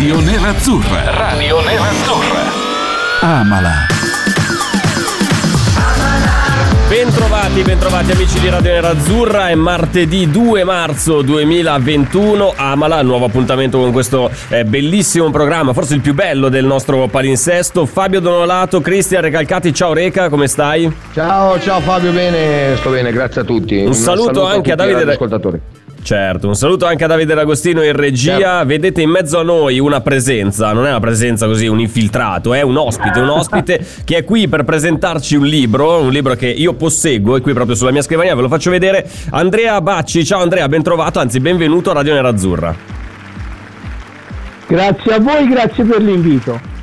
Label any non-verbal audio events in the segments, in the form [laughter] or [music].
Radio Nerazzurra. Radio Nerazzurra. Amala. Bentrovati, bentrovati amici di Radio Nerazzurra, è martedì 2 marzo 2021, Amala, nuovo appuntamento con questo eh, bellissimo programma, forse il più bello del nostro palinsesto, Fabio Donolato, Cristian Recalcati, ciao Reca, come stai? Ciao, ciao Fabio, bene, sto bene, grazie a tutti. Un saluto anche a tutti i Davide-. Certo, un saluto anche a Davide D'Agostino in regia. Certo. Vedete in mezzo a noi una presenza, non è una presenza così, un infiltrato, è un ospite, un ospite [laughs] che è qui per presentarci un libro, un libro che io posseggo, è qui proprio sulla mia scrivania, ve lo faccio vedere. Andrea Bacci, ciao Andrea, ben trovato, anzi benvenuto a Radio Nerazzurra. Grazie a voi, grazie per l'invito.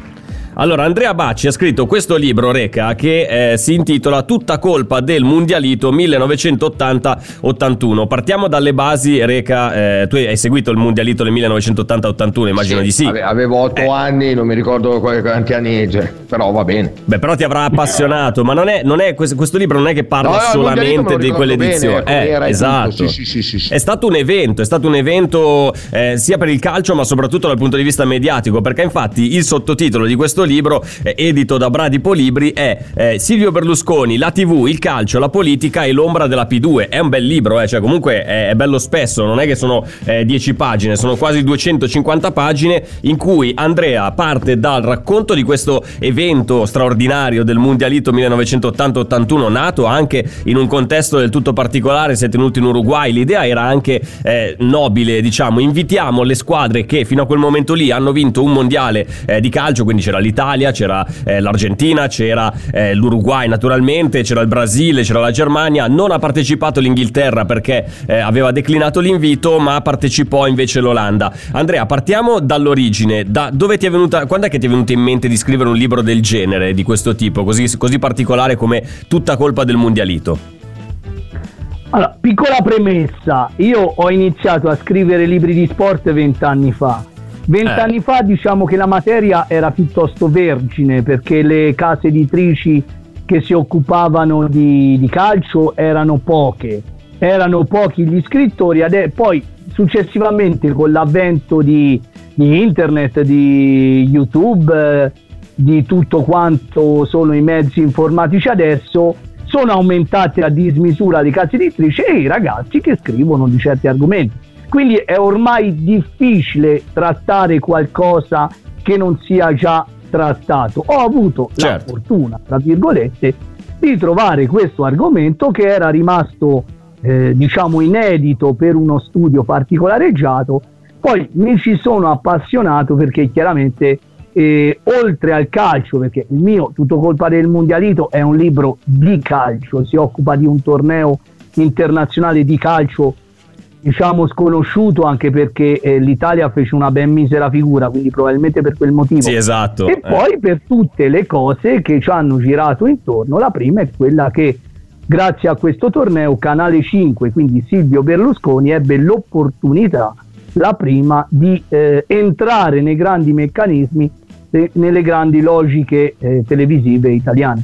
Allora, Andrea Bacci ha scritto questo libro, Reca, che eh, si intitola Tutta colpa del Mundialito 1980-81. Partiamo dalle basi, Reca. eh, tu hai seguito il Mundialito del 1980-81, immagino di sì. Ave- Avevo otto Eh. anni, non mi ricordo qu- quanti anni, cioè, però va bene. Beh, però ti avrà appassionato, ma non è, non è questo, questo libro non è che parla No, solamente di quell'edizione. bene, Eh, com'era e esatto. tutto, sì, sì, sì, sì. È stato un evento, è stato un evento eh, sia per il calcio, ma soprattutto dal punto di vista mediatico, perché infatti il sottotitolo di questo libro, eh, edito da Bradipo Libri, è eh, Silvio Berlusconi, la TV, il calcio, la politica e l'ombra della P2. È un bel libro, eh, cioè comunque è, è bello spesso, non è che sono eh, 10 pagine, sono quasi 250 pagine in cui Andrea parte dal racconto di questo evento straordinario del Mundialito 1980-81, nato anche in un contesto del tutto particolare, si è tenuto in Uruguay, l'idea era anche eh, nobile, diciamo, invitiamo le squadre che fino a quel momento lì hanno vinto un mondiale eh, di calcio, quindi c'era l'Italia, c'era eh, l'Argentina, c'era eh, l'Uruguay naturalmente, c'era il Brasile, c'era la Germania, non ha partecipato l'Inghilterra perché eh, aveva declinato l'invito, ma partecipò invece l'Olanda. Andrea, partiamo dall'origine, da dove ti è venuta, quando è che ti è venuto in mente di scrivere un libro del genere, di questo tipo, così, così particolare come tutta colpa del mondialito? Allora, piccola premessa, io ho iniziato a scrivere libri di sport vent'anni fa. Vent'anni Eh. fa diciamo che la materia era piuttosto vergine perché le case editrici che si occupavano di, di calcio erano poche, erano pochi gli scrittori, ade- poi successivamente con l'avvento di, di internet, di YouTube, eh, di tutto quanto sono i mezzi informatici adesso, sono aumentate a dismisura le case editrici e i ragazzi che scrivono di certi argomenti. Quindi è ormai difficile trattare qualcosa che non sia già trattato. Ho avuto la Certo. fortuna, tra virgolette, di trovare questo argomento che era rimasto eh, diciamo inedito per uno studio particolareggiato. Poi mi ci sono appassionato perché chiaramente eh, oltre al calcio, perché il mio Tutto colpa del mondialito è un libro di calcio, si occupa di un torneo internazionale di calcio diciamo sconosciuto anche perché eh, l'Italia fece una ben misera figura, quindi probabilmente per quel motivo. Sì, esatto. E Eh. poi per tutte le cose che ci hanno girato intorno, la prima è quella che grazie a questo torneo Canale 5, quindi Silvio Berlusconi, ebbe l'opportunità, la prima, di eh, entrare nei grandi meccanismi, eh, nelle grandi logiche eh, televisive italiane.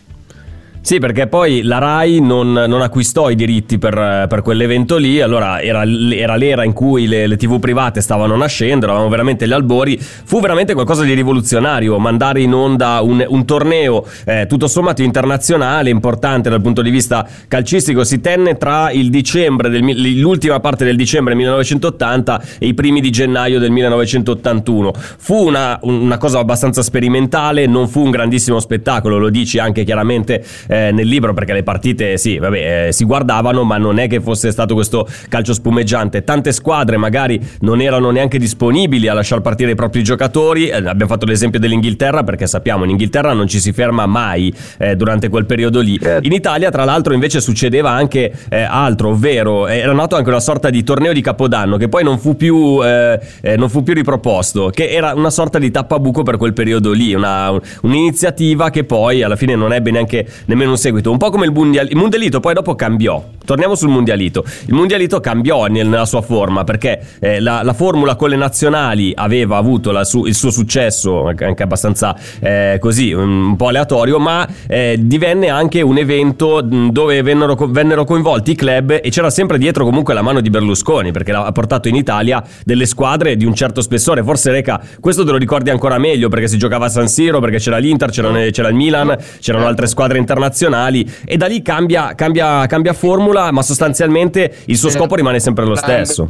Sì, perché poi la RAI non, non acquistò i diritti per, per quell'evento lì, allora era, era l'era in cui le, le tv private stavano nascendo, eravamo veramente agli albori, fu veramente qualcosa di rivoluzionario, mandare in onda un, un torneo eh, tutto sommato internazionale, importante dal punto di vista calcistico, si tenne tra del, l'ultima parte del dicembre 1980 e i primi di gennaio del 1981. Fu una, una cosa abbastanza sperimentale, non fu un grandissimo spettacolo, lo dici anche chiaramente eh, nel libro perché le partite sì, vabbè, eh, si guardavano, ma non è che fosse stato questo calcio spumeggiante. Tante squadre magari non erano neanche disponibili a lasciar partire i propri giocatori. Eh, abbiamo fatto l'esempio dell'Inghilterra perché sappiamo in Inghilterra non ci si ferma mai eh, durante quel periodo lì. Certo. In Italia, tra l'altro, invece succedeva anche eh, altro, ovvero era nato anche una sorta di torneo di Capodanno che poi non fu più, non fu più riproposto, che era una sorta di tappabuco per quel periodo lì, una- un'iniziativa che poi alla fine non ebbe neanche nemmeno un seguito, un po' come il, mundial- il Mundialito, poi dopo cambiò. Torniamo sul Mundialito. Il Mundialito cambiò nel- nella sua forma perché eh, la, la formula con le nazionali aveva avuto su- il suo successo, anche abbastanza eh, così, un po' aleatorio, ma eh, divenne anche un evento dove vennero, vennero coinvolti i club e c'era sempre dietro comunque la mano di Berlusconi perché ha portato in Italia delle squadre di un certo spessore. Forse Reca, questo te lo ricordi ancora meglio perché si giocava a San Siro, perché c'era l'Inter, c'era, c'era il Milan, c'erano altre squadre internazionali e da lì cambia, cambia, cambia formula, ma sostanzialmente il suo scopo rimane sempre lo stesso.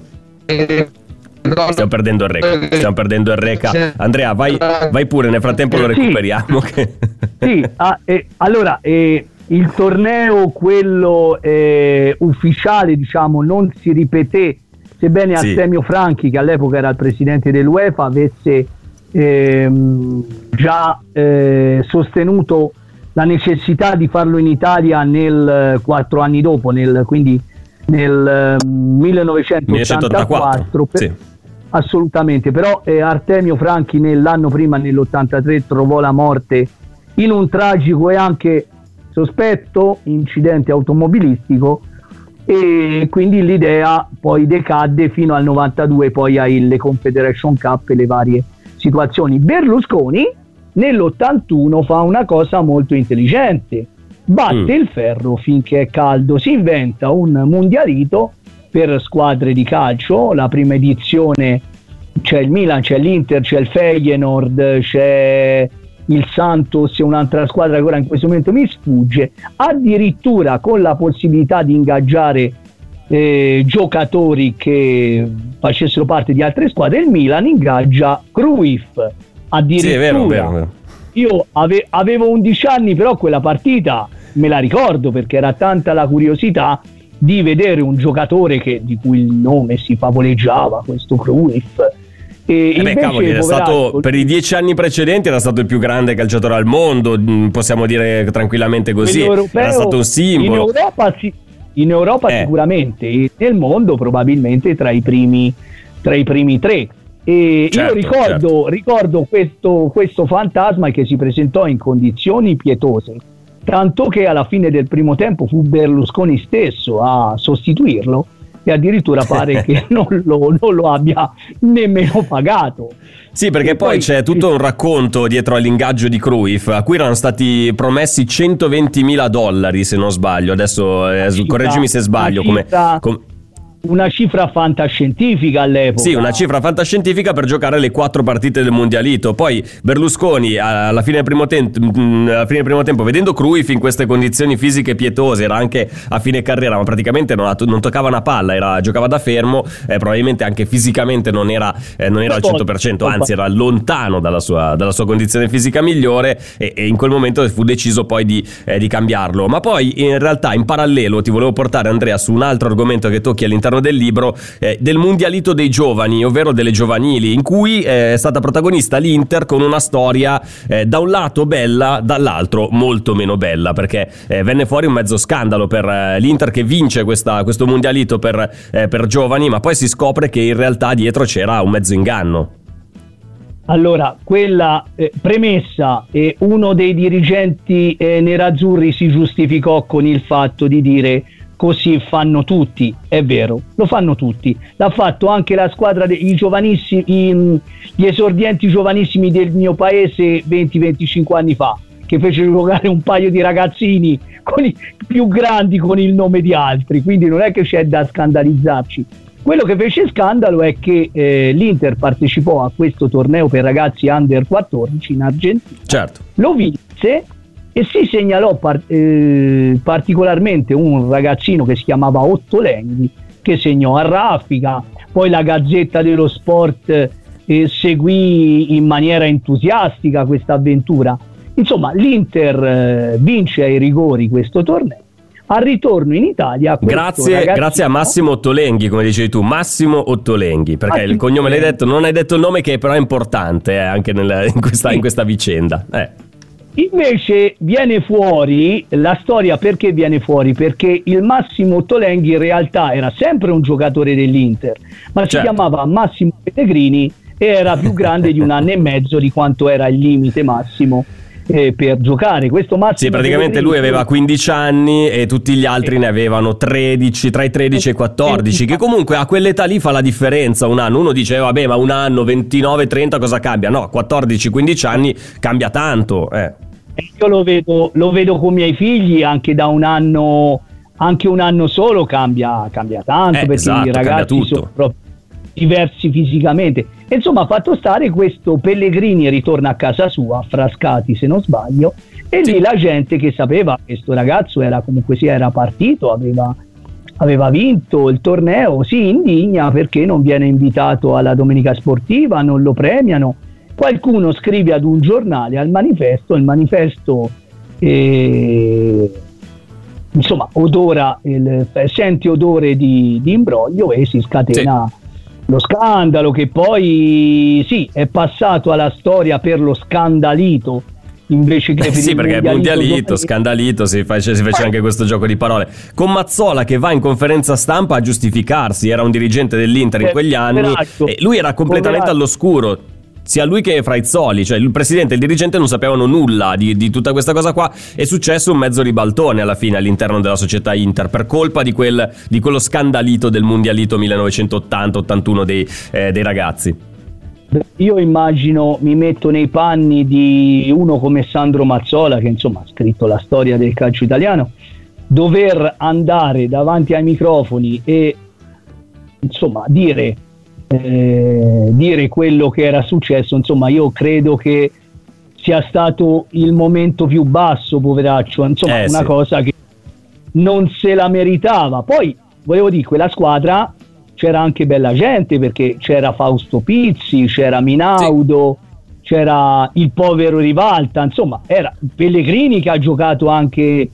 Stiamo perdendo il Reca. Stiamo perdendo il Reca. Andrea, vai, vai pure, nel frattempo lo Sì. recuperiamo. che- Sì, ah, eh, allora eh, il torneo, quello eh, ufficiale, diciamo, non si ripeté, sebbene Sì. Artemio Franchi, che all'epoca era il presidente dell'UEFA, avesse ehm, già eh, sostenuto la necessità di farlo in Italia nel quattro anni dopo, nel, quindi nel eh, 1984. per- Sì. Assolutamente, però eh, Artemio Franchi nell'anno prima, nell'83, trovò la morte in un tragico e anche sospetto incidente automobilistico e quindi l'idea poi decadde fino al 92, poi alle Confederation Cup e le varie situazioni. Berlusconi nell'81 fa una cosa molto intelligente, batte Mm. il ferro finché è caldo, si inventa un mondialito per squadre di calcio, la prima edizione c'è il Milan, c'è l'Inter, c'è il Feyenoord, c'è il Santos e un'altra squadra che ora in questo momento. Mi sfugge, addirittura con la possibilità di ingaggiare eh, giocatori che facessero parte di altre squadre, il Milan ingaggia Cruyff. Addirittura Sì, è vero, vero, vero. io ave- avevo 11 anni, però quella partita me la ricordo perché era tanta la curiosità di vedere un giocatore che- di cui il nome si favoleggiava, questo Cruyff. E Eh beh, invece, cavoli, era stato, per i dieci anni precedenti era stato il più grande calciatore al mondo, mh, possiamo dire tranquillamente così. europeo, Era stato un simbolo. In Europa, in Europa Eh. sicuramente, e nel mondo probabilmente tra i primi, tra i primi tre. E Certo, io ricordo, ricordo questo, questo fantasma che si presentò in condizioni pietose, tanto che alla fine del primo tempo fu Berlusconi stesso a sostituirlo e addirittura pare che [laughs] non lo, non lo abbia nemmeno pagato. Sì, perché E poi, c'è tutto un racconto dietro all'ingaggio di Cruyff, a cui erano stati promessi 120 mila dollari, se non sbaglio. Adesso eh, correggimi se sbaglio. Come, com- Una cifra fantascientifica all'epoca. Sì, una cifra fantascientifica per giocare le quattro partite del mondialito. Poi Berlusconi alla fine del primo, tempo, alla fine del primo tempo, vedendo Cruyff in queste condizioni fisiche pietose, era anche a fine carriera, ma praticamente non, ha- non toccava una palla, era- giocava da fermo, eh, probabilmente anche fisicamente non era, eh, non era al 100%, anzi era lontano dalla sua, dalla sua condizione fisica migliore e, e in quel momento fu deciso poi di, eh, di cambiarlo. Ma poi in realtà in parallelo ti volevo portare Andrea su un altro argomento che tocchi all'interno del libro, eh, del mondialito dei giovani, ovvero delle giovanili, in cui eh, è stata protagonista l'Inter con una storia eh, da un lato bella, dall'altro molto meno bella, perché eh, venne fuori un mezzo scandalo per eh, l'Inter che vince questa- questo mondialito per, eh, per giovani, ma poi si scopre che in realtà dietro c'era un mezzo inganno. Allora, quella eh, premessa, eh, uno dei dirigenti eh, nerazzurri si giustificò con il fatto di dire così fanno tutti, è vero, lo fanno tutti, l'ha fatto anche la squadra dei giovanissimi, i- gli esordienti giovanissimi del mio paese 20-25 anni fa, che fecero giocare un paio di ragazzini con i- più grandi con il nome di altri, quindi non è che c'è da scandalizzarci. Quello che fece scandalo è che eh, l'Inter partecipò a questo torneo per ragazzi under 14 in Argentina, Certo. lo vinse e si segnalò par- eh, particolarmente un ragazzino che si chiamava Otto Lenghi che segnò a raffica, poi la Gazzetta dello Sport eh, seguì in maniera entusiastica questa avventura Insomma, l'Inter eh, vince ai rigori questo torneo. Al ritorno in Italia, Grazie, ragazzino- grazie a Massimo Ottolenghi, come dicevi tu, Massimo Ottolenghi, perché Massimo il cognome l'hai Ottolenghi. detto, non hai detto il nome che però è importante eh, anche nel- in, questa, in questa vicenda. Invece viene fuori la storia perché viene fuori? Perché il Massimo Ottolenghi in realtà era sempre un giocatore dell'Inter, ma si Certo. chiamava Massimo Pellegrini e era più grande di un anno e mezzo di quanto era il limite massimo eh, per giocare. Questo Massimo Sì, praticamente lui aveva 15 anni e tutti gli altri ne avevano 13, tra i 13 e i 14, che comunque a quell'età lì fa la differenza un anno. Uno dice, vabbè, ma un anno, 29, 30, cosa cambia? No, 14, 15 anni cambia tanto. Eh. Io lo vedo, lo vedo con i miei figli anche da un anno, anche un anno solo cambia, cambia tanto Eh, perché esatto, i ragazzi sono proprio diversi fisicamente. Insomma, fatto stare questo Pellegrini ritorna a casa sua, a Frascati se non sbaglio, e lì la gente che sapeva che questo ragazzo era comunque sia era partito, aveva, aveva vinto il torneo, si indigna perché non viene invitato alla domenica sportiva, non lo premiano. Qualcuno scrive ad un giornale, al manifesto, il manifesto eh, insomma odora, il- sente odore di, di imbroglio e si scatena lo scandalo che poi sì è passato alla storia per lo scandalito invece che Eh per sì, perché è mondialito mondialito, scandalito, si face, si fece anche questo gioco di parole. Con Mazzola che va in conferenza stampa a giustificarsi, era un dirigente dell'Inter in quegli anni Poveraccio. e lui era completamente Poveraccio. all'oscuro. Sia lui che Fraizzoli, cioè il presidente e il dirigente non sapevano nulla di, di tutta questa cosa qua. È successo un mezzo ribaltone alla fine all'interno della società Inter per colpa di, quel, di quello scandalito del mondialito 1980-81 dei, eh, dei ragazzi. io immagino mi metto nei panni di uno come Sandro Mazzola che insomma ha scritto la storia del calcio italiano dover andare davanti ai microfoni e insomma dire eh, dire quello che era successo insomma io credo che sia stato il momento più basso poveraccio insomma Eh, una sì. cosa che non se la meritava poi volevo dire quella squadra c'era anche bella gente perché c'era Fausto Pizzi c'era Minaudo c'era il povero Rivalta insomma era Pellegrini che ha giocato anche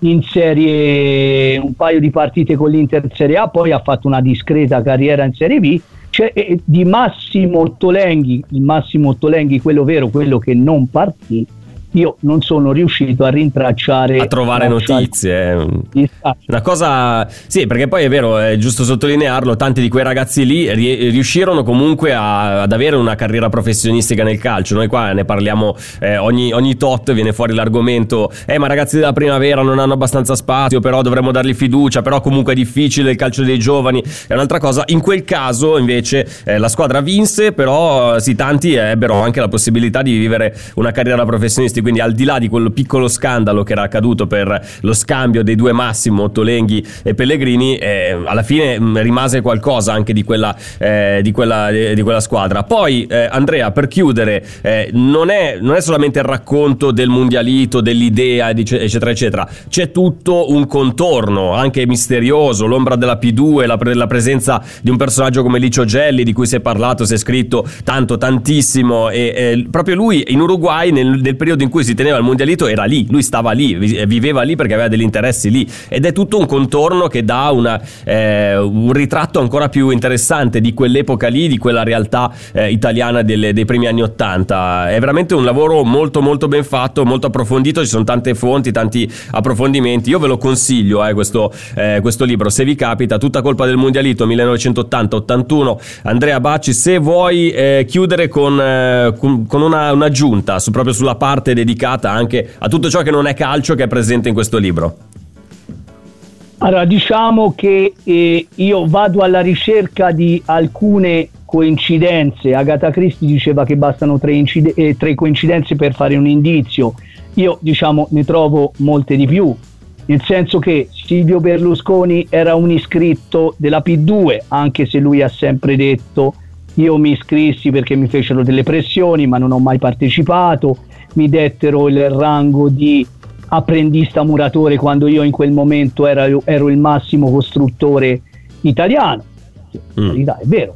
in serie un paio di partite con l'Inter in Serie A poi ha fatto una discreta carriera in Serie B c'è eh, di Massimo Ottolenghi il Massimo Ottolenghi quello vero quello che non partì io non sono riuscito a rintracciare A trovare notizie. eh. Una cosa, sì, perché poi è vero, è giusto sottolinearlo, tanti di quei ragazzi lì riuscirono comunque a- ad avere una carriera professionistica nel calcio. Noi qua ne parliamo eh, ogni, ogni tot, viene fuori l'argomento, eh ma ragazzi della primavera non hanno abbastanza spazio, però dovremmo dargli fiducia, però comunque è difficile il calcio dei giovani, è un'altra cosa. In quel caso invece eh, la squadra vinse, però sì, tanti ebbero anche la possibilità di vivere una carriera professionistica, quindi al di là di quel piccolo scandalo che era accaduto per lo scambio dei due Massimo, Ottolenghi e Pellegrini, eh, alla fine mh, rimase qualcosa anche di quella, eh, di quella, eh, di quella squadra. Poi eh, Andrea, per chiudere, eh, non, è, non è solamente il racconto del mondialito, dell'idea, eccetera, eccetera, c'è tutto un contorno anche misterioso, l'ombra della P2, la, pre- la presenza di un personaggio come Licio Gelli, di cui si è parlato, si è scritto tanto, tantissimo, e proprio lui in Uruguay, nel, nel periodo in cui si teneva il mondialito, era lì, lui stava lì, vi- viveva lì perché aveva degli interessi lì, ed è tutto un contorno che dà una, eh, un ritratto ancora più interessante di quell'epoca lì, di quella realtà eh, italiana delle- dei primi anni Ottanta. È veramente un lavoro molto molto ben fatto, molto approfondito, ci sono tante fonti, tanti approfondimenti. Io ve lo consiglio eh, questo, eh, questo libro, se vi capita, tutta colpa del mondialito 1980-81. Andrea Bacci, se vuoi eh, chiudere con, eh, con- con una, un'aggiunta su- proprio sulla parte dedicata anche a tutto ciò che non è calcio che è presente in questo libro. Allora, diciamo che eh, io vado alla ricerca di alcune coincidenze. Agatha Christie diceva che bastano tre, incide- eh, tre coincidenze per fare un indizio. Io, diciamo, ne trovo molte di più. Nel senso che Silvio Berlusconi era un iscritto della P2, anche se lui ha sempre detto io mi iscrissi perché mi fecero delle pressioni, ma non ho mai partecipato. Mi dettero il rango di apprendista muratore quando io in quel momento era- ero il massimo costruttore italiano. Mm. è vero.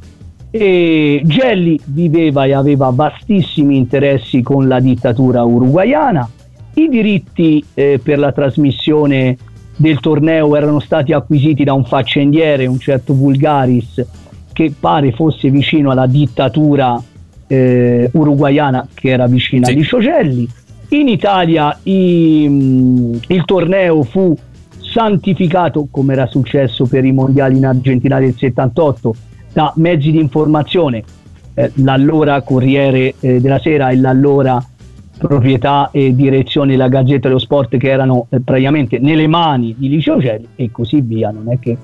E Gelli viveva e aveva vastissimi interessi con la dittatura uruguayana. I diritti eh, per la trasmissione del torneo erano stati acquisiti da un faccendiere, un certo Vulgaris, che pare fosse vicino alla dittatura eh, uruguayana che era vicina Sì. a Licio Gelli. In Italia i- mh, il torneo fu santificato, come era successo per i mondiali in Argentina del 78, da mezzi di informazione, eh, l'allora Corriere eh, della Sera e l'allora proprietà e direzione della Gazzetta dello Sport che erano eh, praticamente nelle mani di Licio Gelli e così via. Non è che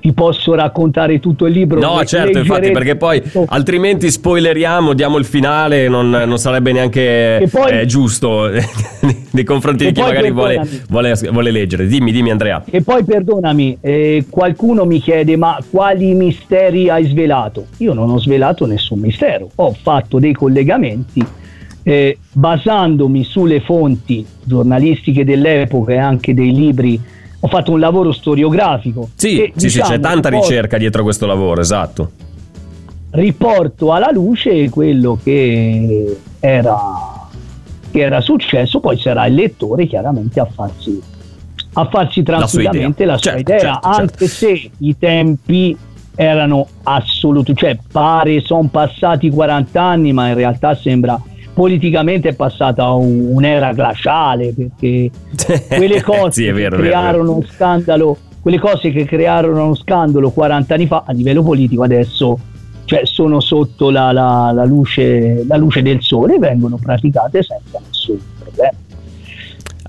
ti posso raccontare tutto il libro. No, certo, infatti, perché poi altrimenti spoileriamo, diamo il finale, non, non sarebbe neanche poi- eh, giusto [laughs] nei confronti di chi magari vuole, vuole, vuole leggere. Dimmi, dimmi Andrea. E poi perdonami, eh, qualcuno mi chiede ma quali misteri hai svelato? Io non ho svelato nessun mistero, ho fatto dei collegamenti eh, basandomi sulle fonti giornalistiche dell'epoca e anche dei libri, ho fatto un lavoro storiografico. Sì, e, sì, sì, c'è diciamo, tanta riporto- ricerca dietro questo lavoro, esatto. riporto alla luce quello che era, che era successo, poi sarà il lettore chiaramente a farsi, a farsi La sua idea. tranquillamente la sua Certo, idea, certo, certo. anche se i tempi erano assoluti, cioè pare sono passati 40 anni, ma in realtà sembra politicamente è passata un- un'era glaciale perché [laughs] quelle cose Sì, vero, che crearono uno scandalo, quelle cose che crearono uno scandalo 40 anni fa a livello politico adesso cioè, sono sotto la, la- la luce, la luce del sole e vengono praticate senza nessun problema.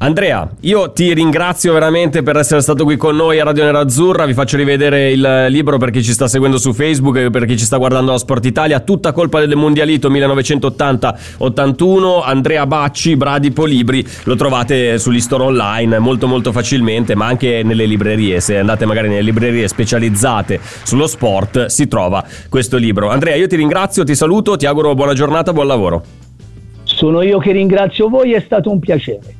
Andrea, io ti ringrazio veramente per essere stato qui con noi a Radio Nerazzurra. Vi faccio rivedere il libro per chi ci sta seguendo su Facebook e per chi ci sta guardando a Sport Italia. Tutta colpa del Mondialito 1980-81. Andrea Bacci, Bradipo Libri. Lo trovate sugli store online molto molto facilmente, ma anche nelle librerie. Se andate magari nelle librerie specializzate sullo sport, si trova questo libro. Andrea, io ti ringrazio, ti saluto, ti auguro buona giornata, buon lavoro. Sono io che ringrazio voi, è stato un piacere.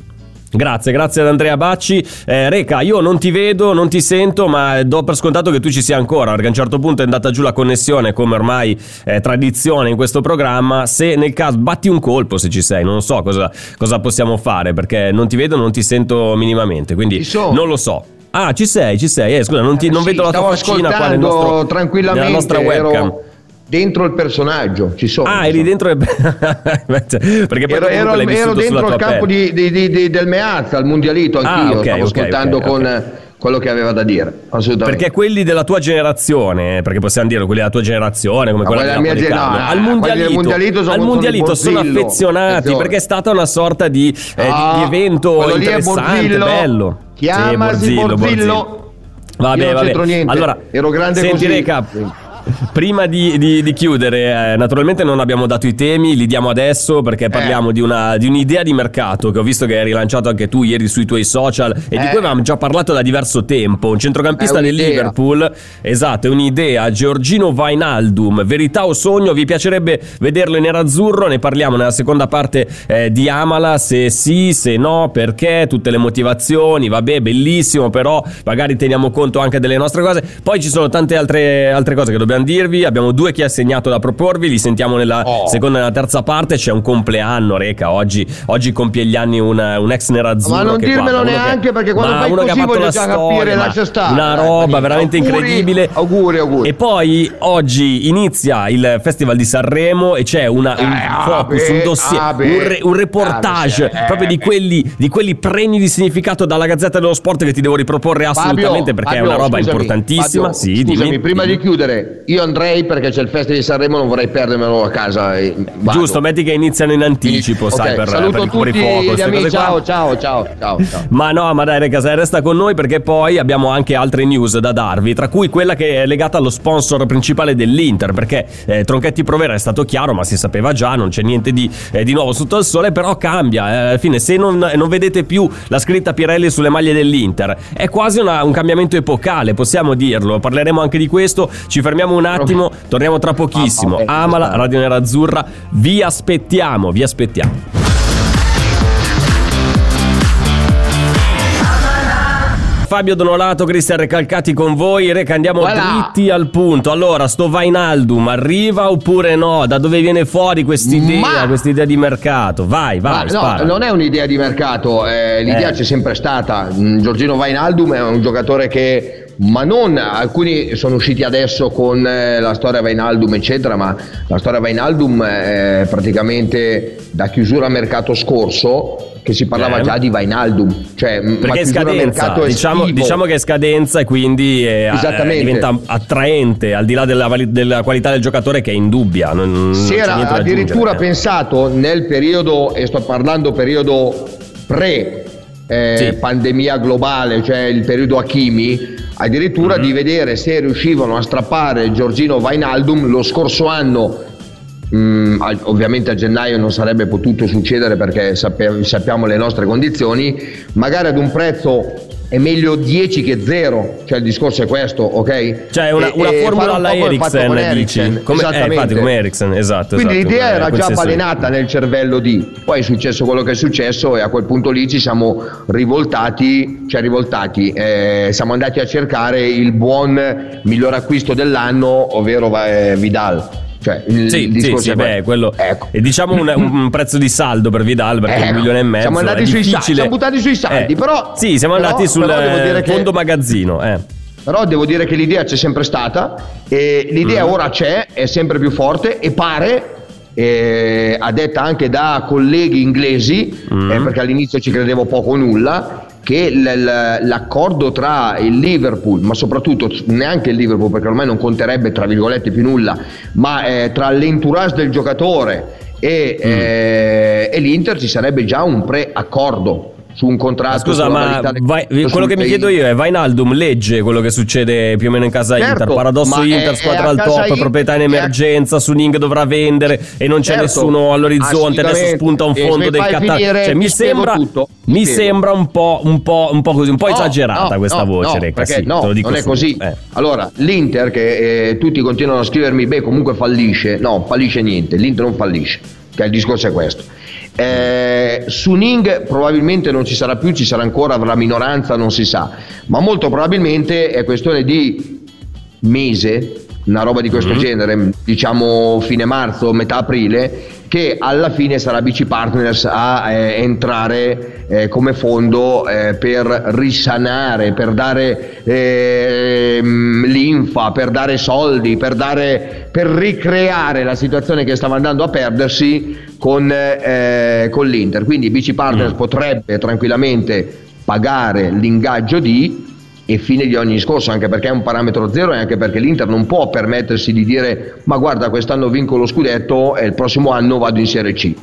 Grazie, grazie ad Andrea Bacci. Eh, Reca, io non ti vedo, non ti sento, ma do per scontato che tu ci sia ancora, perché a un certo punto è andata giù la connessione, come ormai è tradizione in questo programma. Se nel caso batti un colpo se ci sei, non so cosa, cosa possiamo fare, perché non ti vedo, non ti sento minimamente, quindi non lo so. Ah, ci sei, ci sei. Eh, scusa, non, ti- non Sì, vedo la tua faccina qua nel nostro, tranquillamente, nella nostra webcam. ero dentro il personaggio, ci sono. Ah, eri dentro. [laughs] perché poi Ero, ero- ero dentro il campo di, di- di- del Meazza, al Mondialito Ah, anch'io, ok, stavo ok, ascoltando ok, con quello che aveva da dire, assolutamente. Perché quelli della tua generazione, perché possiamo dirlo, quelli della tua generazione, come No, quella quelli di della mia Napoletano, gen- no, al mondialito, mondialito sono- al sono mondialito di sono Borzillo. affezionati Attenzione. perché è stata una sorta di, eh, di- Ah, di evento lì è interessante, Borzillo. bello. Chiamasi Sì, Borzillo. Borzillo. Vabbè, Io non vabbè. c'entro niente, Allora, ero grande senti, così. Reca, Sì. Prima di, di- di chiudere, eh, naturalmente non abbiamo dato i temi, li diamo adesso perché Eh. parliamo di, una- di un'idea di mercato che ho visto che hai rilanciato anche tu ieri sui tuoi social e di Eh. cui avevamo già parlato da diverso tempo. Un centrocampista del. Liverpool, esatto, è un'idea. Giorgino Vainaldum, verità o sogno? Vi piacerebbe vederlo in nerazzurro? Ne parliamo nella seconda parte eh, di Amala. Se sì, se no, perché, tutte le motivazioni. Vabbè, bellissimo, però magari teniamo conto anche delle nostre cose. Poi ci sono tante altre, altre cose che dobbiamo dirvi. Abbiamo due chi ha segnato da proporvi, li sentiamo nella Oh. seconda e nella terza parte. C'è un compleanno, Reca. Oggi, oggi compie gli anni un, un ex nerazzurro. Ma non che dirmelo guarda, uno che- neanche, perché quando fai uno che ha così fatto la storia, capire, stare. Una Eh, roba niente. veramente Auguri, incredibile. auguri, auguri. E poi oggi inizia il Festival di Sanremo e c'è una, un Eh, ah, focus, beh, un dossier, ah, un, re- un reportage Ah, proprio di eh, quelli, di quelli premi di significato dalla Gazzetta dello Sport che ti devo riproporre assolutamente Fabio, perché Fabio, è una roba scusami, importantissima. Fabio, sì, scusami, dimmi, prima dimmi. di chiudere, io andrei perché c'è il Festival di Sanremo, non vorrei perdermelo a casa. Giusto, metti che iniziano in anticipo, Ok, sai, per, saluto per tutti fuorifuoco, gli amici, ciao, ciao, ciao, ciao, ciao. Ma no, ma dai, ragazzi, resta con noi perché poi abbiamo anche altre news da darvi, tra cui quella che è legata allo sponsor principale dell'Inter, perché eh, Tronchetti Provera è stato chiaro, ma si sapeva già, non c'è niente di, eh, di nuovo sotto il sole, però cambia. eh, alla fine, se non, non vedete più la scritta Pirelli sulle maglie dell'Inter, è quasi una- un cambiamento epocale, possiamo dirlo. Parleremo anche di questo, ci fermiamo un attimo, torniamo tra pochissimo. Ah, vabbè, Amala. Radio Nerazzurra, vi aspettiamo, vi aspettiamo. Fabio Donolato, Cristian Recalcati con voi. Reca, andiamo Voilà. dritti al punto. Allora, sto Vainaldum arriva oppure no? Da dove viene fuori quest'idea, Ma- quest'idea di mercato? Vai, vai, Ma no, spara. non è un'idea di mercato, eh, l'idea Eh. c'è sempre stata. Mm, Giorgino Vainaldum è un giocatore che, ma non alcuni sono usciti adesso con eh, la storia Vainaldum, eccetera, ma la storia Vainaldum è praticamente da chiusura mercato scorso che si parlava Eh. già di Vainaldum, cioè Perché è scadenza, mercato diciamo, diciamo che è scadenza e quindi eh, eh, diventa attraente al di là della, della qualità del giocatore che è indubbia. Non, non si c'è era addirittura pensato nel periodo, e sto parlando periodo pre eh, Sì. pandemia globale, cioè il periodo Hakimi, addirittura Mhm. di vedere se riuscivano a strappare Giorgino Vainaldum lo scorso anno. mm, ovviamente a gennaio non sarebbe potuto succedere perché sappiamo le nostre condizioni, magari ad un prezzo è meglio 10 che 0, cioè il discorso è questo, ok? Cioè una, una e formula alla po' come? Eriksen, Come, eh, infatti come Eriksen, esatto. Quindi esatto, l'idea era già senso balenata nel cervello di, poi è successo quello che è successo e a quel punto lì ci siamo rivoltati, cioè rivoltati, eh, siamo andati a cercare il buon miglior acquisto dell'anno, ovvero eh, Vidal. Cioè, il, Sì, il sì, sì, è beh, quello. Ecco. E diciamo un, un prezzo di saldo per Vidal perché Ecco, un milione e mezzo. siamo andati sui saldi, siamo buttati sui saldi, Eh, però- Sì, siamo però- andati sul eh, che- fondo magazzino. Eh. Però devo dire che l'idea c'è sempre stata e l'idea Mm. ora c'è, è sempre più forte e pare, eh, a detta anche da colleghi inglesi, Mm. eh, perché all'inizio ci credevo poco o nulla, che l'accordo tra il Liverpool, ma soprattutto neanche il Liverpool, perché ormai non conterebbe tra virgolette più nulla, ma eh, tra l'entourage del giocatore e, Mm. eh, e l'Inter ci sarebbe già un pre-accordo su un contratto. scusa, ma vai- quello che mi chiedo io è: Vainaldum legge quello che succede più o meno in casa Certo, Inter? Paradosso è- Inter, è squadra a al top, Inter- proprietà in è emergenza. Suning dovrà vendere e non c'è Certo, nessuno all'orizzonte. Adesso spunta un fondo del Qatar. Cioè, mi sembra, tutto, mi sembra un po', un, po', un po' così, un po' No, esagerata no, questa no, voce, Reca. Sì, no, te lo dico non è così. Eh. Allora, l'Inter che eh, tutti continuano a scrivermi, beh, comunque fallisce. No, fallisce niente, l'Inter non fallisce. Che il discorso è questo. Eh, Suning probabilmente non ci sarà più, ci sarà ancora, avrà minoranza, non si sa. Ma molto probabilmente è questione di mese, una roba di questo genere, diciamo fine marzo, metà aprile, che alla fine sarà BC Partners a eh, entrare eh, come fondo eh, per risanare, per dare ehm, linfa, per dare soldi, per, dare, per ricreare la situazione che stava andando a perdersi con, eh, con l'Inter. Quindi BC Partners potrebbe tranquillamente pagare l'ingaggio di e fine di ogni discorso, anche perché è un parametro zero e anche perché l'Inter non può permettersi di dire ma guarda quest'anno vinco lo scudetto e il prossimo anno vado in Serie C.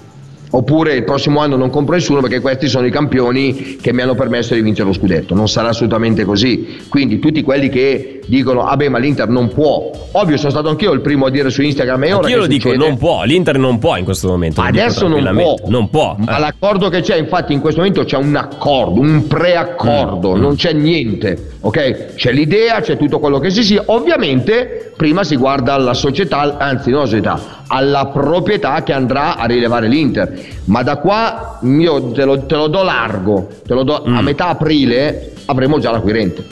Oppure il prossimo anno non compro nessuno perché questi sono i campioni che mi hanno permesso di vincere lo scudetto. Non sarà assolutamente così. Quindi tutti quelli che dicono, ah beh, ma l'Inter non può. Ovvio, sono stato anch'io il primo a dire su Instagram e ora che lo dico, succede? non può. L'Inter non può in questo momento. Adesso non può. Non può. Ma eh. l'accordo che c'è, infatti, in questo momento c'è un accordo, un preaccordo, Mm, non c'è niente. Ok? C'è l'idea, c'è tutto quello che si sia. Ovviamente, prima si guarda alla società, anzi, non alla società, alla proprietà che andrà a rilevare l'Inter. Ma da qua io te lo, te lo do largo, te lo do, a Mm. metà aprile avremo già l'acquirente.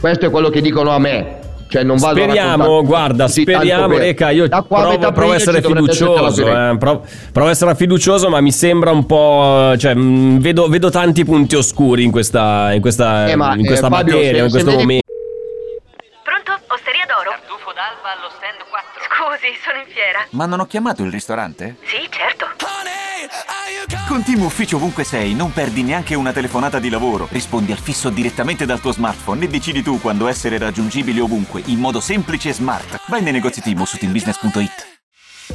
Questo è quello che dicono a me. Cioè non vado a Speriamo, guarda, speriamo, per- Reca, io a provo, provo a essere fiducioso, eh, provo, provo a essere fiducioso, ma mi sembra un po', cioè, mh, vedo, vedo tanti punti oscuri in questa, in questa, Eh, ma, in questa eh, Fabio, materia, se- in questo momento. Pronto? Osteria d'oro? Tartufo d'alba allo stand 4. Scusi, sono in fiera. Ma non ho chiamato il ristorante? Sì, certo. Con Team Ufficio ovunque sei, non perdi neanche una telefonata di lavoro. Rispondi al fisso direttamente dal tuo smartphone e decidi tu quando essere raggiungibile ovunque, in modo semplice e smart. Vai nei negozi Team o su teambusiness.it.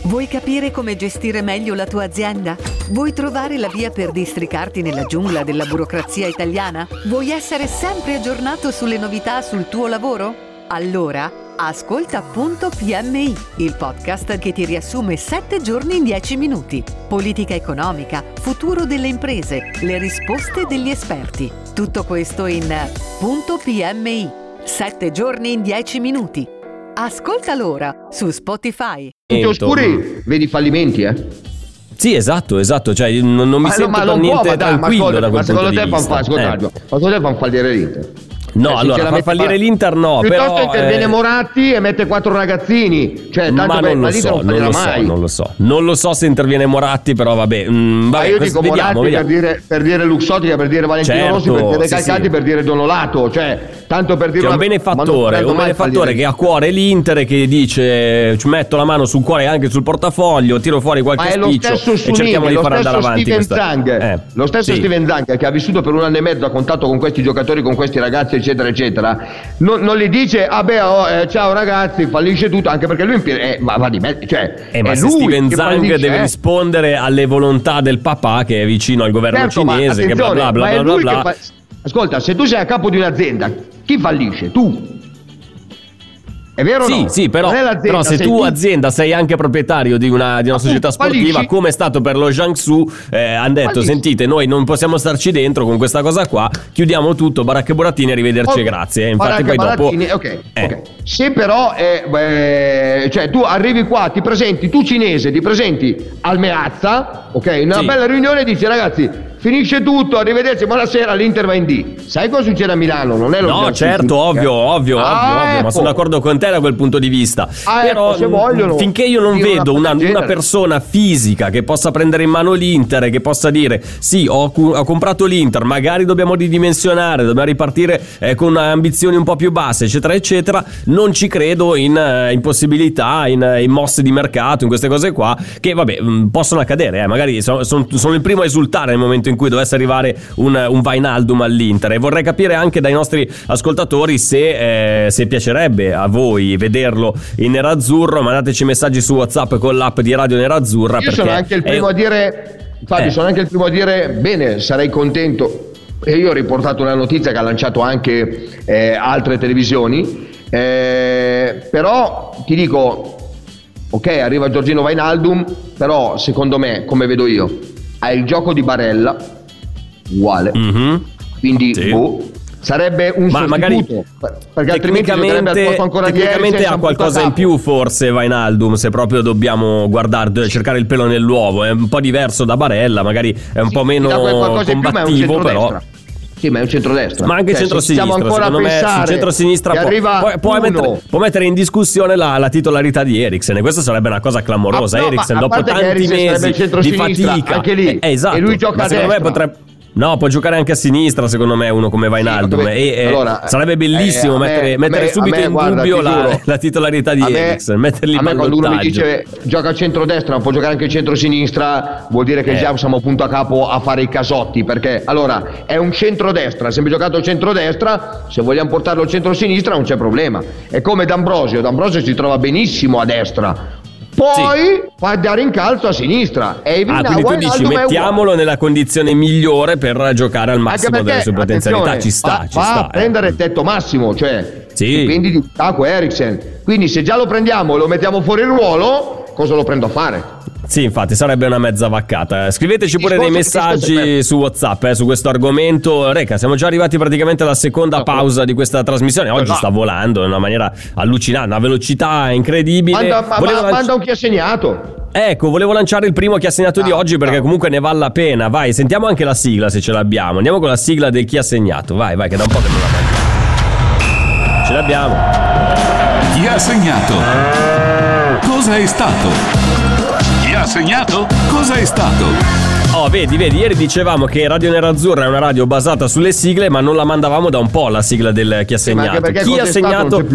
Vuoi capire come gestire meglio la tua azienda? Vuoi trovare la via per districarti nella giungla della burocrazia italiana? Vuoi essere sempre aggiornato sulle novità sul tuo lavoro? Allora, ascolta Punto PMI, il podcast che ti riassume 7 giorni in 10 minuti. Politica economica, futuro delle imprese, le risposte degli esperti. Tutto questo in Punto PMI, 7 giorni in 10 minuti. Ascoltalo ora su Spotify. Punti oscuri, vedi fallimenti, eh? Sì, esatto, esatto, cioè non, non mi Ma, no, sento ma per non niente può, ma, dai, ma tranquillo ascolta, da ma quel secondo punto te di vista. fa- ascolta, Eh. ma secondo te fan fallire l'Inter? No, Cioè, allora, far fallire guarda, l'Inter no, Piuttosto però... interviene eh, Moratti e mette quattro ragazzini. Cioè, tanto ma per- non lo so, non lo so, non lo so. Non lo so se interviene Moratti, però vabbè. mm, Ma vabbè, io questo- dico vediamo, Moratti vediamo. per dire, per dire Luxottica, per dire Valentino Certo, Rossi, per dire sì, Calcati, sì. per dire Donolato. Cioè, tanto per dire Che è un una- ma non benefattore, un benefattore che ha a cuore l'Inter e che dice ci metto la mano sul cuore e anche sul portafoglio, tiro fuori qualche Ma spiccio e cerchiamo di far andare avanti Steven questa. Zang, Eh, lo stesso. Steven Zang che ha vissuto per un anno e mezzo a contatto con questi giocatori, con questi ragazzi, eccetera, eccetera, non, non gli dice, ah beh, oh, eh, ciao ragazzi, fallisce tutto, anche perché lui in piedi- eh, ma va di me, cioè, Eh, ma è se lui Steven Zang deve eh. rispondere alle volontà del papà che è vicino al governo Certo, cinese, che bla bla bla bla bla. bla. fa- Ascolta, se tu sei a capo di un'azienda, chi fallisce? Tu. È vero o Sì, no? sì, però, però se sei tu azienda sei anche proprietario di una, di una società sportiva, fallisci. come è stato per lo Jiangsu, eh, hanno detto, Fallisci. sentite, noi non possiamo starci dentro con questa cosa qua, chiudiamo tutto, baracche burattini, arrivederci Ok. grazie. Infatti poi dopo... Barattini, ok, Eh. ok. Se però, eh, beh, cioè tu arrivi qua, ti presenti, tu cinese, ti presenti al Meazza, ok, in una Sì. bella riunione e dici ragazzi, finisce tutto, arrivederci, buonasera, l'Inter va in D. Sai cosa succede a Milano? Non è lo No, certo, ovvio, eh. ovvio, Ah, ovvio, ovvio, ma ecco. sono d'accordo con te da quel punto di vista. Ah, Però ecco, se vogliono finché io non una vedo una, una genere. persona fisica che possa prendere in mano l'Inter e che possa dire sì, ho, ho comprato l'Inter, magari dobbiamo ridimensionare, dobbiamo ripartire eh, con ambizioni un po' più basse, eccetera, eccetera, non ci credo in, eh, in possibilità, in, in mosse di mercato, in queste cose qua, che vabbè, mh, possono accadere, eh, magari so- son- sono il primo a esultare nel momento in cui dovesse arrivare un, un Vainaldum all'Inter e vorrei capire anche dai nostri ascoltatori se, eh, se piacerebbe a voi vederlo in nerazzurro, mandateci messaggi su WhatsApp con l'app di Radio Nerazzurra. Io sono anche il è- primo a dire, Fabio, Eh. sono anche il primo a dire, bene, sarei contento. E io ho riportato una notizia che ha lanciato anche eh, altre televisioni, eh, però ti dico, ok, arriva Giorgino Vainaldum, però secondo me, come vedo io, ha il gioco di Barella, uguale, Mhm. quindi Sì. boh, sarebbe un Ma magari perché altrimenti tecnicamente, ancora tecnicamente ha qualcosa in più forse Vainaldum se proprio dobbiamo guardare cercare il pelo nell'uovo è un po' diverso da Barella magari è un Sì, po' meno in più, ma è un combattivo però centrodestra. Sì, ma è un centrodestra. ma anche Cioè, centro-sinistra, stiamo ancora secondo a me pensare centro-sinistra può, può- può mettere, può mettere in discussione la, la titolarità di Eriksen e questa sarebbe una cosa clamorosa. Ah, no, Eriksen dopo tanti mesi di fatica, anche lì, eh, esatto, e lui gioca ma a secondo me destra. potrebbe No, può giocare anche a sinistra, secondo me, uno come Vainaldum. vabbè, e, e allora, sarebbe eh, bellissimo a me- mettere, a mettere me- subito a me, in guarda, dubbio la, [laughs] la titolarità di a me- Eriksen, metterli a me quando uno mi dice gioca a centrodestra, ma può giocare anche a centrosinistra, vuol dire che Eh. già siamo punto a capo a fare i casotti. Perché allora è un centrodestra, ha sempre giocato al centrodestra, se vogliamo portarlo al centrosinistra non c'è problema. È come D'Ambrosio, D'Ambrosio si trova benissimo a destra. Poi fa dare incalzo a sinistra. E Ah, quindi tu dici mettiamolo nella condizione migliore per giocare al massimo delle sue potenzialità. Ci sta, va, ci va sta. a eh. prendere il tetto massimo, cioè Sì. quindi di Taco Eriksen. Quindi se già lo prendiamo e lo mettiamo fuori il ruolo, cosa lo prendo a fare? Sì, infatti, sarebbe una mezza vaccata. Scriveteci pure dei messaggi su WhatsApp eh, su questo argomento. Reca, siamo già arrivati praticamente alla seconda pausa di questa trasmissione. Oggi Esatto. sta volando in una maniera allucinante, una velocità incredibile. Manda, ma- Volevo ma- lanci- manda un chi ha segnato. Ecco, volevo lanciare il primo chi ha segnato di Ah, oggi perché ah. comunque ne vale la pena. Vai, sentiamo anche la sigla se ce l'abbiamo. Andiamo con la sigla del chi ha segnato. Vai, vai, che da un po' che non la mangiamo. Ce l'abbiamo. Chi ha segnato? Cosa è stato? Ha segnato? Cosa è stato? Oh, vedi, vedi, ieri dicevamo che Radio Nerazzurra è una radio basata sulle sigle, ma non la mandavamo da un po' la sigla del chi ha Sì, ma segnato. anche perché Chi ha segnato?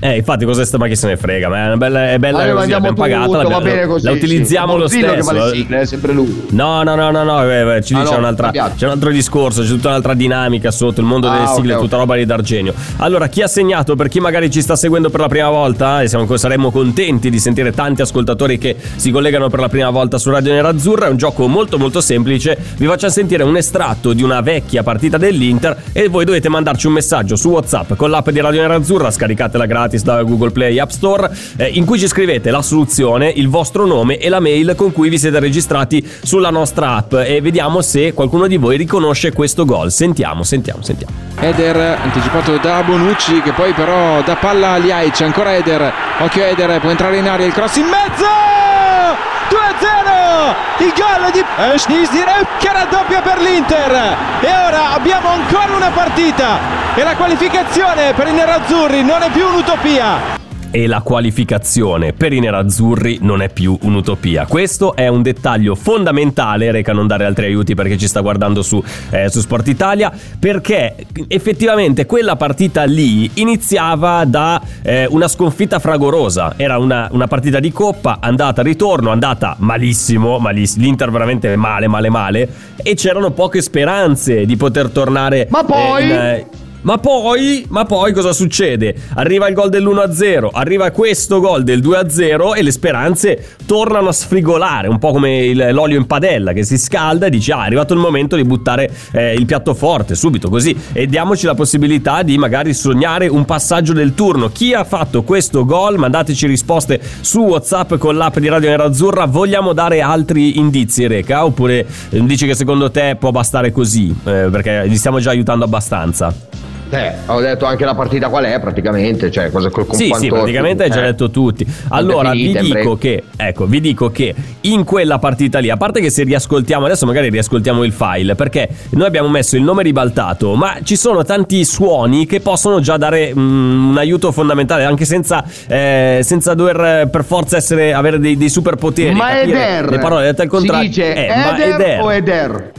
Eh, infatti, cos'è sta? Ma chi se ne frega? Ma è una bella, è bella noi così, l'abbiamo pagata, tutto, va bene così. la utilizziamo sì. lo stesso. che fa le sigle, è sempre lui. No, no, no, no, no, eh, eh, ci Ah, dice no, un'altra, c'è un altro discorso, c'è tutta un'altra dinamica sotto il mondo Ah, delle sigle, ok, tutta ok. roba di d'argenio. Allora, chi ha segnato per chi magari ci sta seguendo per la prima volta e siamo, saremmo contenti di sentire tanti ascoltatori che si collegano per la prima volta su Radio Nerazzurra, è un gioco molto molto semplice. Vi faccio sentire un estratto di una vecchia partita dell'Inter e voi dovete mandarci un messaggio su WhatsApp con l'app di Radio Nerazzurra, scaricatela gratis da Google Play App Store, eh, in cui ci scrivete la soluzione, il vostro nome e la mail con cui vi siete registrati sulla nostra app e vediamo se qualcuno di voi riconosce questo gol. Sentiamo, sentiamo, sentiamo. Eder anticipato da Bonucci che poi però dà palla a Liaic ancora Eder occhio Eder può entrare in aria il cross in mezzo 2-0! Il gol di Schneider che raddoppia per l'Inter. E ora abbiamo ancora una partita. E la qualificazione per i nerazzurri non è più un'utopia e la qualificazione per i nerazzurri non è più un'utopia. Questo è un dettaglio fondamentale, Reca non dare altri aiuti perché ci sta guardando su, eh, su Sport Italia, perché effettivamente quella partita lì iniziava da eh, una sconfitta fragorosa, era una, una, partita di coppa, andata, ritorno, andata malissimo, malissimo, l'Inter veramente male, male, male, e c'erano poche speranze di poter tornare... Ma poi... Eh, in, eh, ma poi, ma poi cosa succede? Arriva il gol dell'1-0, arriva questo gol del 2-0 e le speranze tornano a sfrigolare, un po' come il, l'olio in padella che si scalda e dici ah è arrivato il momento di buttare eh, il piatto forte subito così e diamoci la possibilità di magari sognare un passaggio del turno. Chi ha fatto questo gol? Mandateci risposte su WhatsApp con l'app di Radio Nerazzurra. Vogliamo dare altri indizi, Reca? Oppure eh, dici che secondo te può bastare così? Eh, perché li stiamo già aiutando abbastanza. Eh, ho detto anche la partita qual è praticamente, cioè cosa con Sì, sì, praticamente hai già eh. detto tutti. Allora vi dico che ecco, vi dico che in quella partita lì, a parte che se riascoltiamo adesso magari riascoltiamo il file perché noi abbiamo messo il nome ribaltato, ma ci sono tanti suoni che possono già dare mm, un aiuto fondamentale anche senza, eh, senza dover per forza essere, avere dei, dei superpoteri. Ma Eder! Le parole dette al contrario. Si dice eh, Eder o Eder?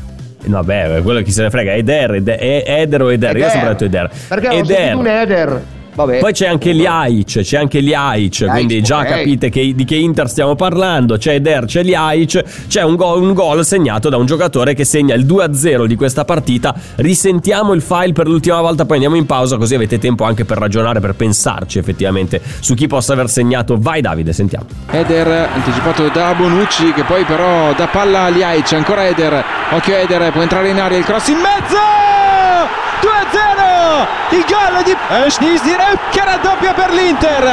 No, beh, quello chi se ne frega. Eder, Eder, Eder o Eder? Eder. Io ho sempre detto Eder. Perché Eder. un Eder. Vabbè. Poi c'è anche Liaic, c'è anche Liaic, quindi già okay. capite che, di che Inter stiamo parlando. C'è Eder, c'è Liaic, c'è un gol, un gol segnato da un giocatore che segna il 2-0 di questa partita. Risentiamo il file per l'ultima volta, poi andiamo in pausa così avete tempo anche per ragionare, per pensarci effettivamente su chi possa aver segnato. Vai Davide, sentiamo. Eder anticipato da Bonucci che poi però da palla a Liaic, ancora Eder. Occhio Eder, può entrare in aria il cross in mezzo! 2-0 il gol di Schneider che raddoppia per l'Inter.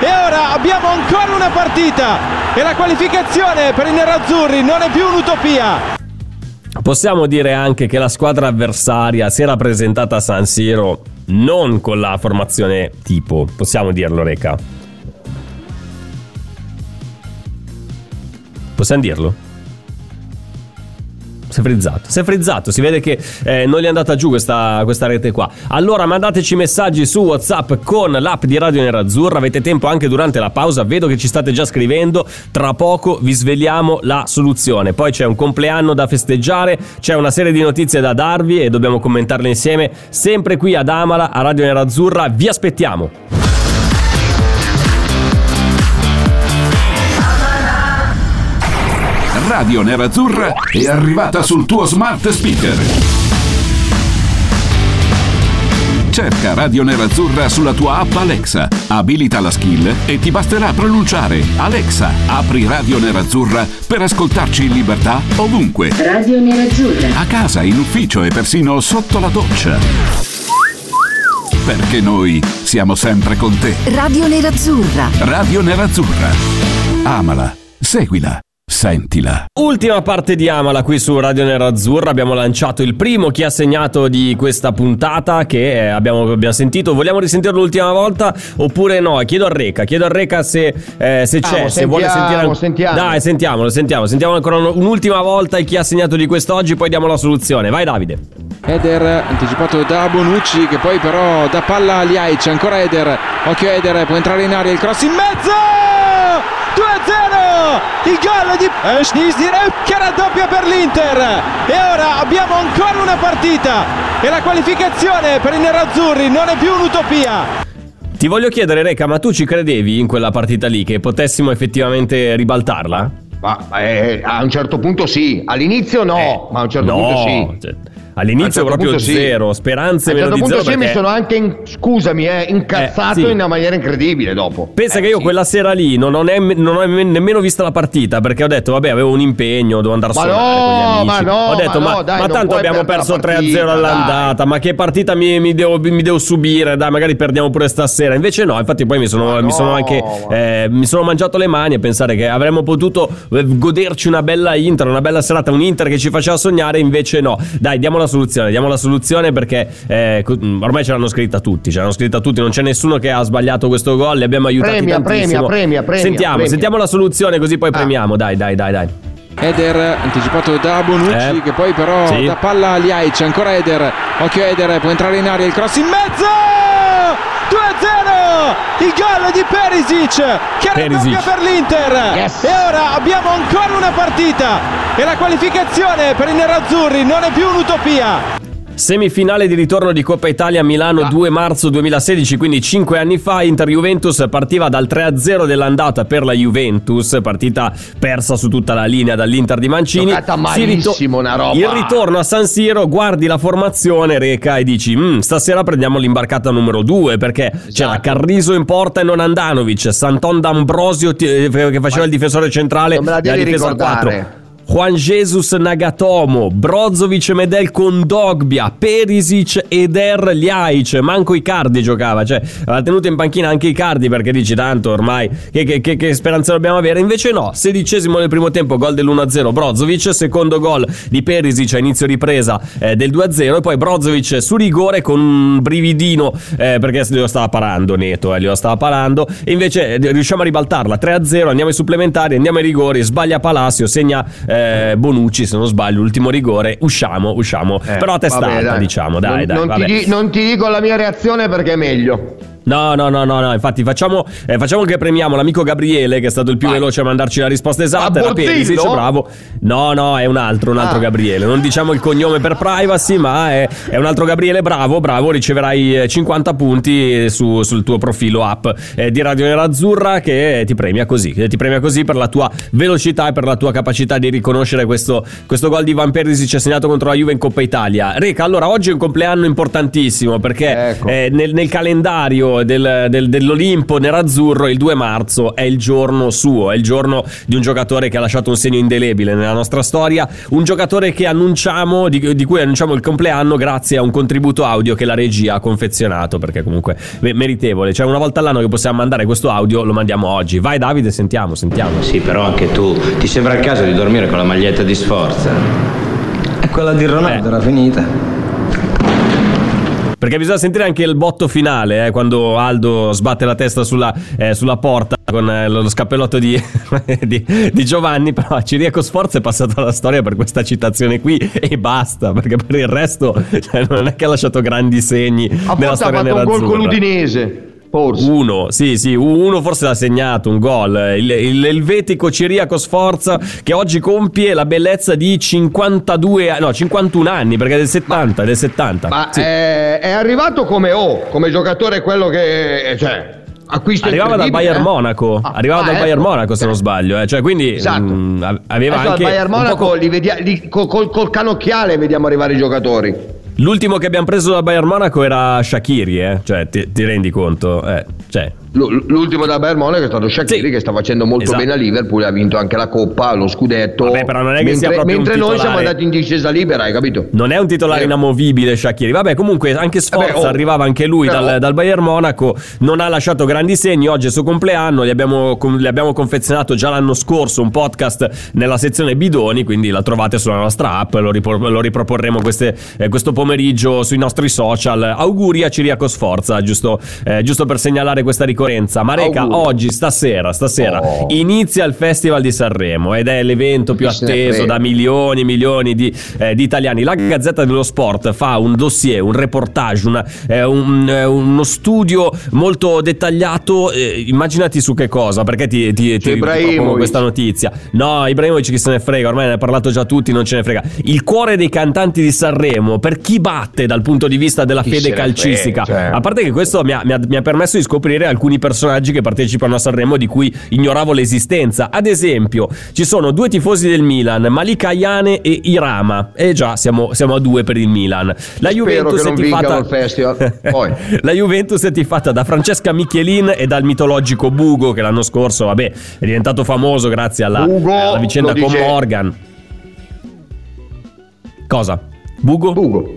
E ora abbiamo ancora una partita. E la qualificazione per i nerazzurri non è più un'utopia. Possiamo dire anche che la squadra avversaria si era presentata a San Siro non con la formazione tipo, possiamo dirlo Reca? Possiamo dirlo? Si è frizzato, si è frizzato, si vede che eh, non gli è andata giù questa, questa, rete qua. Allora mandateci messaggi su WhatsApp con l'app di Radio Nerazzurra, avete tempo anche durante la pausa, vedo che ci state già scrivendo, tra poco vi svegliamo la soluzione. Poi c'è un compleanno da festeggiare, c'è una serie di notizie da darvi e dobbiamo commentarle insieme, sempre qui ad Amala, a Radio Nerazzurra, vi aspettiamo. Radio Nerazzurra è arrivata sul tuo smart speaker. Cerca Radio Nerazzurra sulla tua app Alexa, abilita la skill e ti basterà pronunciare Alexa, apri Radio Nerazzurra per ascoltarci in libertà ovunque. Radio Nerazzurra. A casa, in ufficio e persino sotto la doccia. Perché noi siamo sempre con te. Radio Nerazzurra. Radio Nerazzurra. Amala, seguila. Sentila. Ultima parte di Amala qui su Radio Nerazzurra. Abbiamo lanciato il primo chi ha segnato di questa puntata che eh, abbiamo, abbiamo, sentito. Vogliamo risentirlo l'ultima volta oppure no? Chiedo a Reca, chiedo a Reca se, eh, se c'è, ah, se vuole sentire. Sentiamo. Dai, sentiamolo, sentiamo. Sentiamo ancora un'ultima volta chi ha segnato di quest'oggi, poi diamo la soluzione. Vai Davide. Eder anticipato da Bonucci che poi però da palla a Liaic, ancora Eder. Occhio Eder, può entrare in aria il cross in mezzo! 2-0 il gol di Schneider che raddoppia per l'Inter. E ora abbiamo ancora una partita. E la qualificazione per i nerazzurri non è più un'utopia. Ti voglio chiedere Reca ma tu ci credevi in quella partita lì che potessimo effettivamente ribaltarla? Ma, eh, a un certo punto sì, all'inizio no, eh, ma a un certo no, punto sì. Cioè, All'inizio certo proprio zero, sì. speranze a un certo punto sì, perché... mi sono anche in... scusami, eh, incazzato eh, sì. in una maniera incredibile dopo. Pensa eh, che io sì. quella sera lì non ho, ne... non ho, nemmeno vista la partita perché ho detto vabbè, avevo un impegno, devo andare a suonare no, con gli amici. Ma no, ho detto ma, ma, no, dai, ma tanto abbiamo perso 3-0 all'andata, dai. ma che partita mi, mi, devo, mi, devo, subire? Dai, magari perdiamo pure stasera. Invece no, infatti poi mi sono, mi sono anche eh, mi sono mangiato le mani a pensare che avremmo potuto eh, goderci una bella Inter, una bella serata, un Inter che ci faceva sognare, invece no. Dai, diamo la soluzione, diamo la soluzione perché eh, co- ormai ce l'hanno scritta tutti, ce l'hanno scritta tutti, non c'è nessuno che ha sbagliato questo gol, li abbiamo aiutati Premia, tantissimo. premia, premia, premia, sentiamo, premia. sentiamo la soluzione così poi Ah. premiamo, dai, dai, dai, dai. Eder anticipato da Bonucci Eh. che poi però Sì. da palla a Liaic ancora Eder occhio Eder può entrare in aria il cross in mezzo 2-0 il gol di Perisic che Perisic. raddoppia per l'Inter Yes. e ora abbiamo ancora una partita e la qualificazione per i nerazzurri non è più un'utopia Semifinale di ritorno di Coppa Italia a Milano 2 marzo 2016, quindi 5 anni fa. Inter-Juventus partiva dal 3-0 dell'andata per la Juventus, partita persa su tutta la linea dall'Inter di Mancini. Giocata Si malissimo, una roba. Il ritorno a San Siro, guardi la formazione, Reca, e dici: "Mm, stasera prendiamo l'imbarcata numero 2 perché c'era Carriso in porta e non Andanovic, Santon D'Ambrosio eh, che faceva il difensore centrale Non me la devi difesa a ricordare. 4. Juan Jesus Nagatomo, Brozovic Medel con Dogbia, Perisic ed Er Ljajic, manco Icardi giocava, cioè aveva tenuto in panchina anche Icardi perché dici tanto ormai che, che, che, che speranza dobbiamo avere, invece no, sedicesimo del primo tempo, gol dell'1-0 Brozovic, secondo gol di Perisic a inizio ripresa eh, del 2-0 e poi Brozovic su rigore con un brividino eh, perché glielo stava parando Neto, eh, glielo stava parando. E invece eh, riusciamo a ribaltarla 3-0, andiamo ai supplementari, andiamo ai rigori, sbaglia Palacio, segna eh, Bonucci se non sbaglio, l'ultimo rigore, usciamo, usciamo, Eh, però a testa vabbè, alta dai. diciamo, dai non, dai, non ti, non ti dico la mia reazione perché è meglio. No, no, no, no, no, infatti facciamo, eh, facciamo che premiamo l'amico Gabriele che è stato il più Vai. veloce a mandarci la risposta esatta. Era Perisic, bravo. No, no, è un altro, un altro Ah. Gabriele. Non diciamo il cognome per privacy, ma è, è un altro Gabriele, bravo, bravo. Riceverai eh, 50 punti su- sul tuo profilo app eh, di Radio Nerazzurra che ti premia così. che Ti premia così per la tua velocità e per la tua capacità di riconoscere questo, questo gol di Van Perisic segnato contro la Juve in Coppa Italia. Reca, allora oggi è un compleanno importantissimo perché Ecco. eh, nel, nel calendario del- del- dell'Olimpo nerazzurro il 2 marzo è il giorno suo, è il giorno di un giocatore che ha lasciato un segno indelebile nella nostra storia, un giocatore che annunciamo, di, di cui annunciamo il compleanno grazie a un contributo audio che la regia ha confezionato, perché comunque me- meritevole, cioè una volta all'anno che possiamo mandare questo audio lo mandiamo oggi. Vai Davide, sentiamo, sentiamo. Sì, però anche tu ti sembra il caso di dormire con la maglietta di sforza. E quella di Ronaldo Eh. era finita. Perché bisogna sentire anche il botto finale, eh, quando Aldo sbatte la testa sulla, eh, sulla porta con eh, lo scappellotto di, [laughs] di, di Giovanni. Però Ciriaco Sforza è passato alla storia per questa citazione qui e basta, perché per il resto cioè, non è che ha lasciato grandi segni Ha nella forse ha storia fatto un gol con l'Udinese. Forse. Uno, sì, sì, uno forse l'ha segnato, un gol. Il, il elvetico Ciriaco Sforza che oggi compie la bellezza di 52, no, 51 anni, perché è del 70, è del 70. Ma Sì. è, è arrivato come O, come giocatore quello che... Cioè, acquisto Arrivava dal Bayern eh? Monaco, Ah, arrivava ah, dal ecco. Bayern Monaco se non Ok. sbaglio, eh. cioè quindi Esatto. mm, av- aveva al anche Bayern un Monaco poco- li vedia- li- col, col- col canocchiale vediamo arrivare i giocatori. L'ultimo che abbiamo preso dal Bayern Monaco era Shakiri, eh. cioè ti, ti rendi conto? Eh, cioè, L'ultimo da Bayern Monaco è stato Shaqiri Sì. che sta facendo molto Esatto. bene a Liverpool, ha vinto anche la Coppa, lo scudetto. Vabbè, però non è che mentre, sia proprio mentre noi siamo andati in discesa libera, hai capito? Non è un titolare Eh. inamovibile Shakiri. Vabbè, comunque anche Sforza Vabbè, oh. arrivava anche lui Però- dal, dal Bayern Monaco. Non ha lasciato grandi segni. Oggi è il suo compleanno. Gli abbiamo, gli abbiamo confezionato già l'anno scorso un podcast nella sezione bidoni. Quindi la trovate sulla nostra app. Lo, ripor- lo riproporremo queste- eh, questo pomeriggio sui nostri social. Auguri a Ciriaco Sforza, giusto, eh, giusto per segnalare questa ricorrenza. Ma Reca, Auguri. oggi, stasera, stasera Oh. inizia il Festival di Sanremo ed è l'evento più Chi atteso da milioni e milioni di, eh, di italiani. La Gazzetta dello Sport fa un dossier, un reportage, una- eh, un- eh, uno studio molto dettagliato. eh, immaginati su che cosa, perché ti, ti, ti, ti propongo questa notizia. No, Ibrahimovic chi se ne frega, ormai ne ha parlato già tutti, non ce ne frega. Il cuore dei cantanti di Sanremo, per chi batte dal punto di vista della Chi fede calcistica. frega, cioè. A parte che questo mi ha, mi ha- mi ha permesso di scoprire alcuni personaggi che partecipano a Sanremo di cui ignoravo l'esistenza. Ad esempio, ci sono due tifosi del Milan, Malika Ayane e Irama. E già, siamo, siamo a due per il Milan. La Juventus tifata... [laughs] La Juventus è tifata da Francesca Michelin e dal mitologico Bugo che l'anno scorso, vabbè, è diventato famoso grazie alla, Bugo, alla vicenda con dice- Morgan. Cosa? Bugo? Bugo.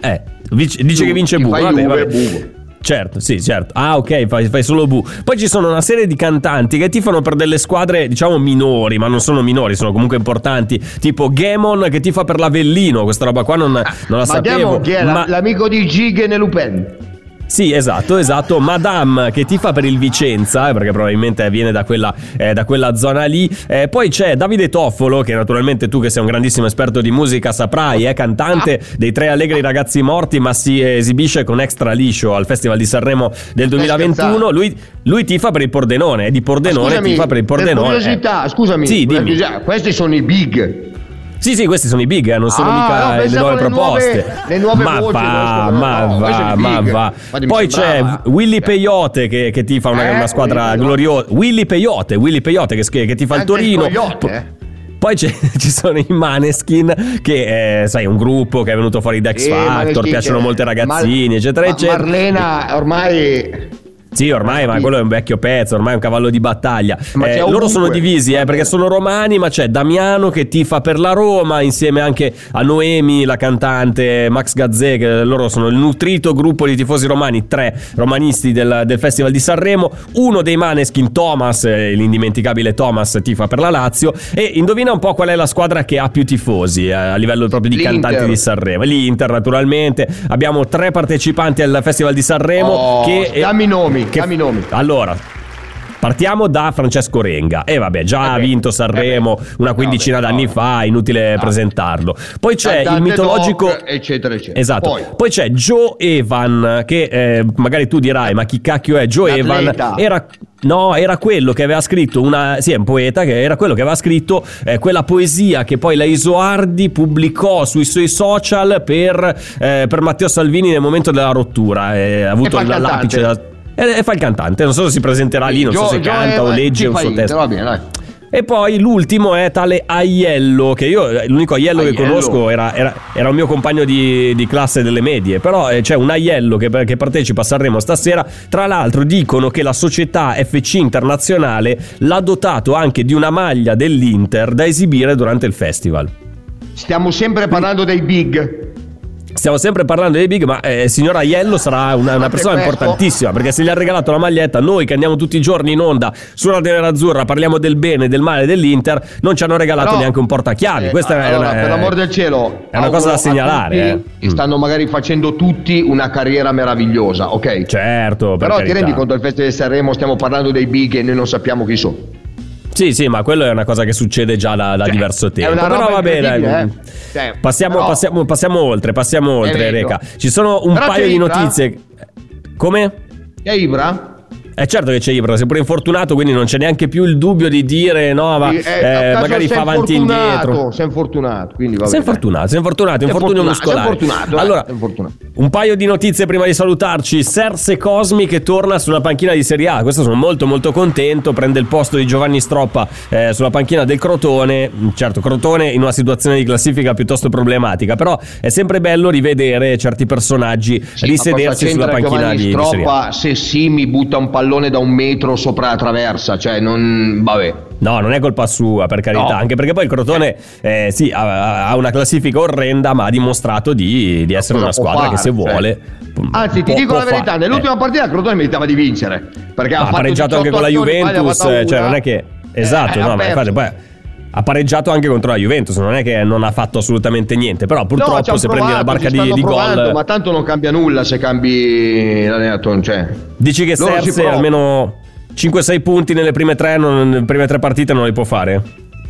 Eh, vic- dice che vince Bugo. Vabbè, vabbè. Bugo. Certo, sì, certo. Ah, ok, fai, fai solo bu. Poi ci sono una serie di cantanti che tifano per delle squadre, diciamo, minori, ma non sono minori, sono comunque importanti. Tipo Gamon che tifa per l'Avellino. Questa roba qua non, non la Ma sapevo. Diamo chi è ma- l'amico di Gig e Lupin. Sì, esatto, esatto. Madame che tifa per il Vicenza, eh, perché probabilmente viene da quella, eh, da quella zona lì. Eh, poi c'è Davide Toffolo, che naturalmente tu, che sei un grandissimo esperto di musica, saprai, è cantante dei Tre Allegri Ragazzi Morti, ma si esibisce con Extra Liscio al Festival di Sanremo del 2021. Lui, lui tifa per il Pordenone, è di Pordenone, Scusami, tifa per il per Pordenone. curiosità, eh. scusami, Sì, per questi sono i big. Sì, sì, questi sono i big, eh, non sono Ah, mica no, le nuove le proposte. nuove- le nuove ma voci, va, no, ma no, va, ma va. Poi c'è. Willy Peyote che, che tifa una, Eh, una squadra gloriosa. Willy Peyote, Willy Peyote che, che il Anche il Torino. Po- eh. Poi [laughs] ci sono i Maneskin, che è, sai, un gruppo che è venuto fuori da X Eh, Factor, piacciono molte ragazzini, Mar- eccetera, eccetera. Marlena ormai Sì, ormai, ma quello è un vecchio pezzo, ormai è un cavallo di battaglia. Eh, loro sono divisi eh, perché sono romani, ma c'è Damiano che tifa per la Roma, insieme anche a Noemi, la cantante, Max Gazzè, che loro sono il nutrito gruppo di tifosi romani, tre romanisti del, del Festival di Sanremo. Uno dei Maneskin, Thomas, eh, l'indimenticabile Thomas, tifa per la Lazio. E indovina un po' qual è la squadra che ha più tifosi eh, a livello proprio di L'Inter. cantanti di Sanremo. L'Inter, naturalmente. Abbiamo tre partecipanti al Festival di Sanremo. Oh, che, dammi i nomi, che- dammi i nomi. allora, partiamo da Francesco Renga. E vabbè, già ha Eh beh, vinto Sanremo eh una quindicina Vabbè, d'anni no. fa, inutile presentarlo. Poi c'è il mitologico. doc, eccetera, eccetera. Esatto. Poi, Poi, c'è Joe Evan, che eh, magari tu dirai, ma chi cacchio è Joe Evan? L'atleta. Era. No, era quello che aveva scritto una. Sì, è un poeta che era quello che aveva scritto eh, quella poesia che poi la Isoardi pubblicò sui suoi social per, eh, per Matteo Salvini nel momento della rottura. Eh, ha avuto l'apice. da- E, fa il cantante, non so se si presenterà lì, non so Gio- se Gio canta o Evan, legge un suo testo. Va bene, dai. E poi l'ultimo è tale Aiello, che io l'unico Aiello, che Aiello. conosco era, era- era un mio compagno di, di classe delle medie, però eh, c'è un Aiello che, che partecipa a Sanremo stasera, tra l'altro dicono che la società FC Internazionale l'ha dotato anche di una maglia dell'Inter da esibire durante il festival. Stiamo sempre parlando dei big. Stiamo sempre parlando dei big, ma eh, signor Aiello sarà una, una persona importantissima perché se gli ha regalato la maglietta, noi che andiamo tutti i giorni in onda su Radio Nerazzurra, parliamo del bene del male dell'Inter, non ci hanno regalato Però- neanche un portachiavi. Eh, Questa è allora, una, per l'amor del cielo, è una cosa da segnalare, eh. che Stanno magari facendo tutti una carriera meravigliosa, ok? Certo, per Però ti carità. rendi conto del Festival di Sanremo stiamo parlando dei big e noi non sappiamo chi sono. Sì, sì, ma quello è una cosa che succede già da, da Cioè, diverso tempo. Però va bene. incredibile, eh. Cioè, Passiamo, però- passiamo, passiamo oltre, passiamo oltre. Reca. Ci sono un Però paio c'è di Ibra? notizie. Come? E Ibra? È certo che c'è Ibra, sei pure infortunato, quindi non c'è neanche più il dubbio di dire no, ma Sì, eh, caso magari fa avanti e infortunato, indietro. Sei infortunato, quindi va Sei bene. infortunato, sei infortunato, Sei infortunio fortunato, muscolare. eh, allora, un paio di notizie prima di salutarci. Serse Cosmi che torna sulla panchina di Serie A. Questo sono molto molto contento. Prende il posto di Giovanni Stroppa eh, sulla panchina del Crotone. Certo, Crotone in una situazione di classifica piuttosto problematica. Però è sempre bello rivedere certi personaggi Sì, risedersi sulla panchina Giovanni di, di Serie A. Stroppa se Simi butta un pallone da un metro sopra la traversa, cioè non... vabbè. No, non è colpa sua, per carità, No. anche perché poi il Crotone eh, sì, ha, ha una classifica orrenda, ma ha dimostrato di, di essere una squadra fare, che se cioè. vuole. Anzi, ti dico la verità, fare. nell'ultima Eh. partita il Crotone meritava di vincere, perché ha fatto pareggiato anche 18 con la ha Juventus, cioè non è che esatto, Eh, no, ha ma infatti poi ha pareggiato anche contro la Juventus, non è che non ha fatto assolutamente niente, però No, purtroppo hanno se prendi la provato, barca di, di provando, gol ma tanto non cambia nulla se cambi l'allenatore, cioè. dici che Loro Serse almeno 5-6 punti nelle prime tre, non- nelle prime tre partite non li può fare?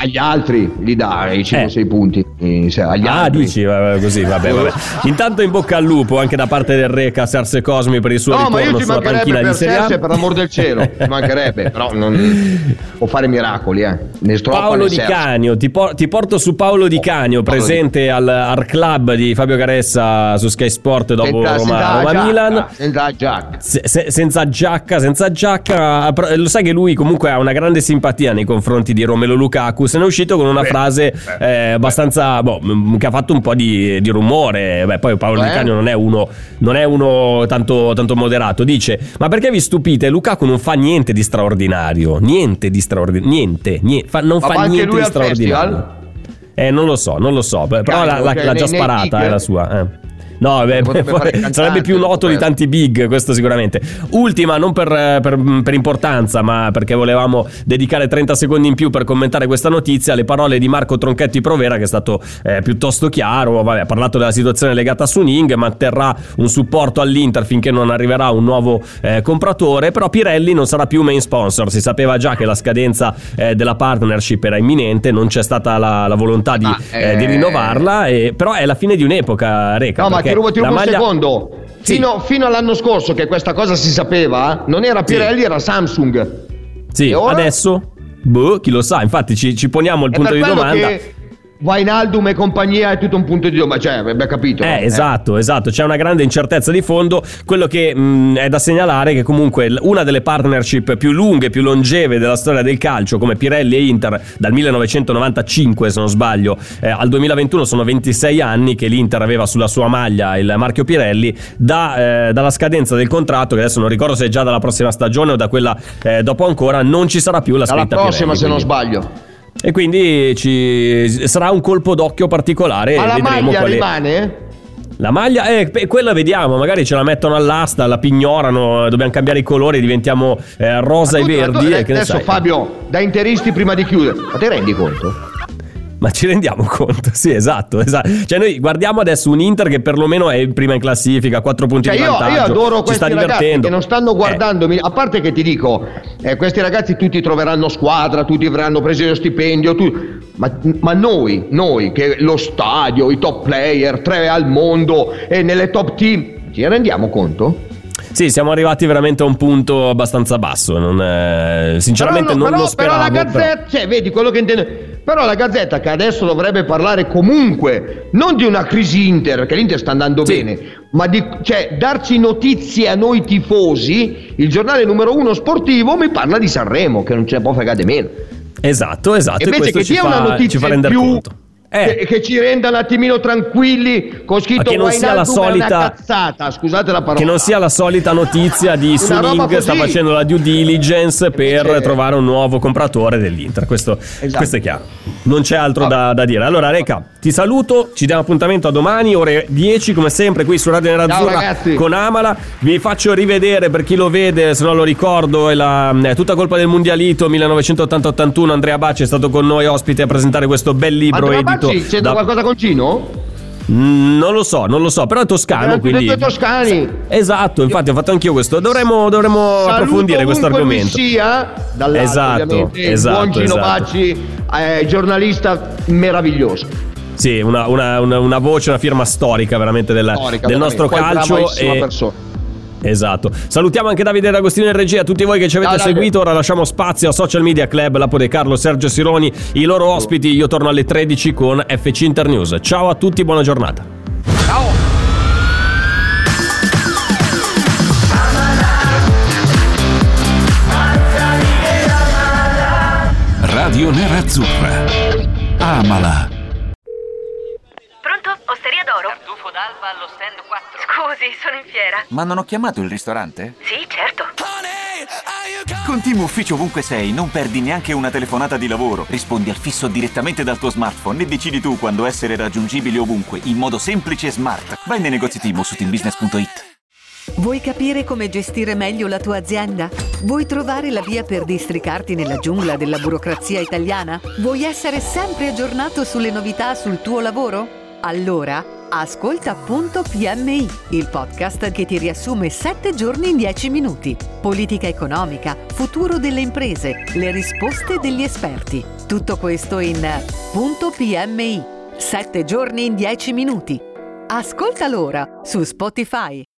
Agli altri gli dà i 5-6 punti. eh, se- agli Ah, altri. dici, vabbè, così, vabbè, vabbè. Intanto in bocca al lupo anche da parte del Reca Serse Cosmi per il suo No, ma io ritorno ci sulla mancherebbe panchina di per Serie A. Serse, per l'amor del cielo, ci [laughs] mancherebbe, però non può fare miracoli, eh. Ne Paolo Di Serse. Canio, ti, por- ti porto su Paolo Di Canio, Paolo presente al Art Club di Fabio Caressa su Sky Sport dopo Senza- Roma, senza Roma giacca, Milan. Senza giacca. Se- se- senza giacca, senza giacca, però, lo sai che lui comunque ha una grande simpatia nei confronti di Romelo Lukaku. Se ne è uscito con una frase eh, abbastanza, boh, che ha fatto un po' di, di rumore. Beh, poi Paolo Di Eh? Canio non è uno, non è uno tanto, tanto moderato. Dice: Ma perché vi stupite? Lukaku non fa niente di straordinario. Niente di straordinario. Niente, niente, fa- non Ma fa niente di straordinario. festival? Eh, non lo so, non lo so. Però Cavolo, l'ha, l'ha- l'ha già sparata, è la sua. eh. No, beh, cantante, [laughs] sarebbe più noto di tanti big, questo sicuramente. Ultima, non per, per- per importanza, ma perché volevamo dedicare 30 secondi in più per commentare questa notizia, le parole di Marco Tronchetti Provera, che è stato eh, piuttosto chiaro, vabbè, ha parlato della situazione legata a Suning, manterrà un supporto all'Inter finché non arriverà un nuovo eh, compratore, però Pirelli non sarà più main sponsor, si sapeva già che la scadenza eh, della partnership era imminente, non c'è stata la, la volontà di, Ma, eh, di eh, rinnovarla, e- però è la fine di un'epoca, Reca. No, ma perché ti rubo, ti rubo la un maglia- secondo. Sì. Fino, fino all'anno scorso che questa cosa si sapeva, non era Pirelli, era Samsung. Sì, adesso? Boh, chi lo sa, infatti ci, ci poniamo il punto di domanda. che Vainaldum e compagnia è tutto un punto di domanda, cioè, avrebbe capito. Eh, esatto, esatto, c'è una grande incertezza di fondo. Quello che mh, è da segnalare è che comunque una delle partnership più lunghe, più longeve della storia del calcio, come Pirelli e Inter, dal 1995 se non sbaglio, eh, al 2021 sono 26 anni che l'Inter aveva sulla sua maglia il marchio Pirelli, da, eh, dalla scadenza del contratto, che adesso non ricordo se è già dalla prossima stagione o da quella eh, dopo ancora, non ci sarà più la Dalla scritta prossima, Pirelli, se non quindi- sbaglio. E quindi ci sarà un colpo d'occhio particolare. Ma e la vedremo maglia quale- rimane? La maglia, eh, quella vediamo, magari ce la mettono all'asta, la pignorano, dobbiamo cambiare i colori, diventiamo eh, rosa e Tu- tu- verdi. tu- e che ne adesso? Fabio, da interisti prima di chiudere, ma ti rendi conto? Ma ci rendiamo [laughs] conto? Sì, esatto, esatto. Cioè noi guardiamo adesso un Inter che perlomeno è prima in classifica, 4 punti Cioè di io, vantaggio. io adoro ci questi sta ragazzi divertendo. che non stanno Eh, guardando, a parte che ti dico, eh, questi ragazzi tutti troveranno squadra, tutti avranno preso lo stipendio, tu- ma, ma noi, noi che lo stadio, i top player, tre al mondo e nelle top team, ci rendiamo conto? Sì, siamo arrivati veramente a un punto abbastanza basso. non, eh, sinceramente Però no, non però, lo speravo. però la Gazzetta, cioè, vedi quello che intendo. Però la Gazzetta che adesso dovrebbe parlare comunque non di una crisi Inter, perché l'Inter sta andando Sì. bene, ma di cioè, darci notizie a noi tifosi. Il giornale numero uno sportivo mi parla di Sanremo, che non ce ne può fregare meno. Esatto, esatto. e Invece questo che ci fa, una ci notizia fa in rendere più. conto. Eh. Che, che ci renda un attimino tranquilli con scritto che non sia la solita- cazzata, scusate la parola. Che non sia la solita notizia di Suning sta facendo la due diligence per Invece- trovare un nuovo compratore dell'Inter. Questo, Esatto. questo è chiaro. Non c'è altro da, da dire. Allora, Reca, ti saluto. Ci diamo appuntamento a domani, ore 10, come sempre, qui su Radio Nerazzurra con Amala. Vi faccio rivedere per chi lo vede, se non lo ricordo. È, la, è tutta colpa del Mundialito 1980-81. Andrea Bacci è stato con noi ospite a presentare questo bel libro Andrea Bacci, c'entra da- qualcosa con Cino? Mm, Non lo so, non lo so, però è toscano, Erano tutti e quindi... due toscani. Esatto, infatti ho fatto anch'io questo. Dovremmo, dovremmo approfondire questo argomento. sia, Esatto, esatto, buon Gino esatto. Bacci, eh, giornalista meraviglioso. Sì, una, una- una- una voce, una firma storica veramente della- Storica, del veramente. nostro Poi calcio. e- persona. Esatto. Salutiamo anche Davide D'Agostino in regia, a tutti voi che ci avete Ciao, seguito. Ora lasciamo spazio a Social Media Club, Lapo De Carlo, Sergio Sironi, i loro ospiti. Io torno alle 13 con FC Internews. Ciao a tutti, buona giornata. Radio Nerazzurra. Amala. Pronto? Osteria d'oro? Tartufo d'alba allo stand 4. Scusi, sono in fiera. Ma non ho chiamato il ristorante? Sì, certo. Con Team Ufficio ovunque sei, non perdi neanche una telefonata di lavoro. Rispondi al fisso direttamente dal tuo smartphone e decidi tu quando essere raggiungibile ovunque, in modo semplice e smart. Vai nei negozi Team o su teambusiness.it. Vuoi capire come gestire meglio la tua azienda? Vuoi trovare la via per districarti nella giungla della burocrazia italiana? Vuoi essere sempre aggiornato sulle novità sul tuo lavoro? Allora, ascolta Punto PMI, il podcast che ti riassume 7 giorni in 10 minuti. Politica economica, futuro delle imprese, le risposte degli esperti. Tutto questo in Punto PMI. 7 giorni in 10 minuti. Ascoltalo ora su Spotify.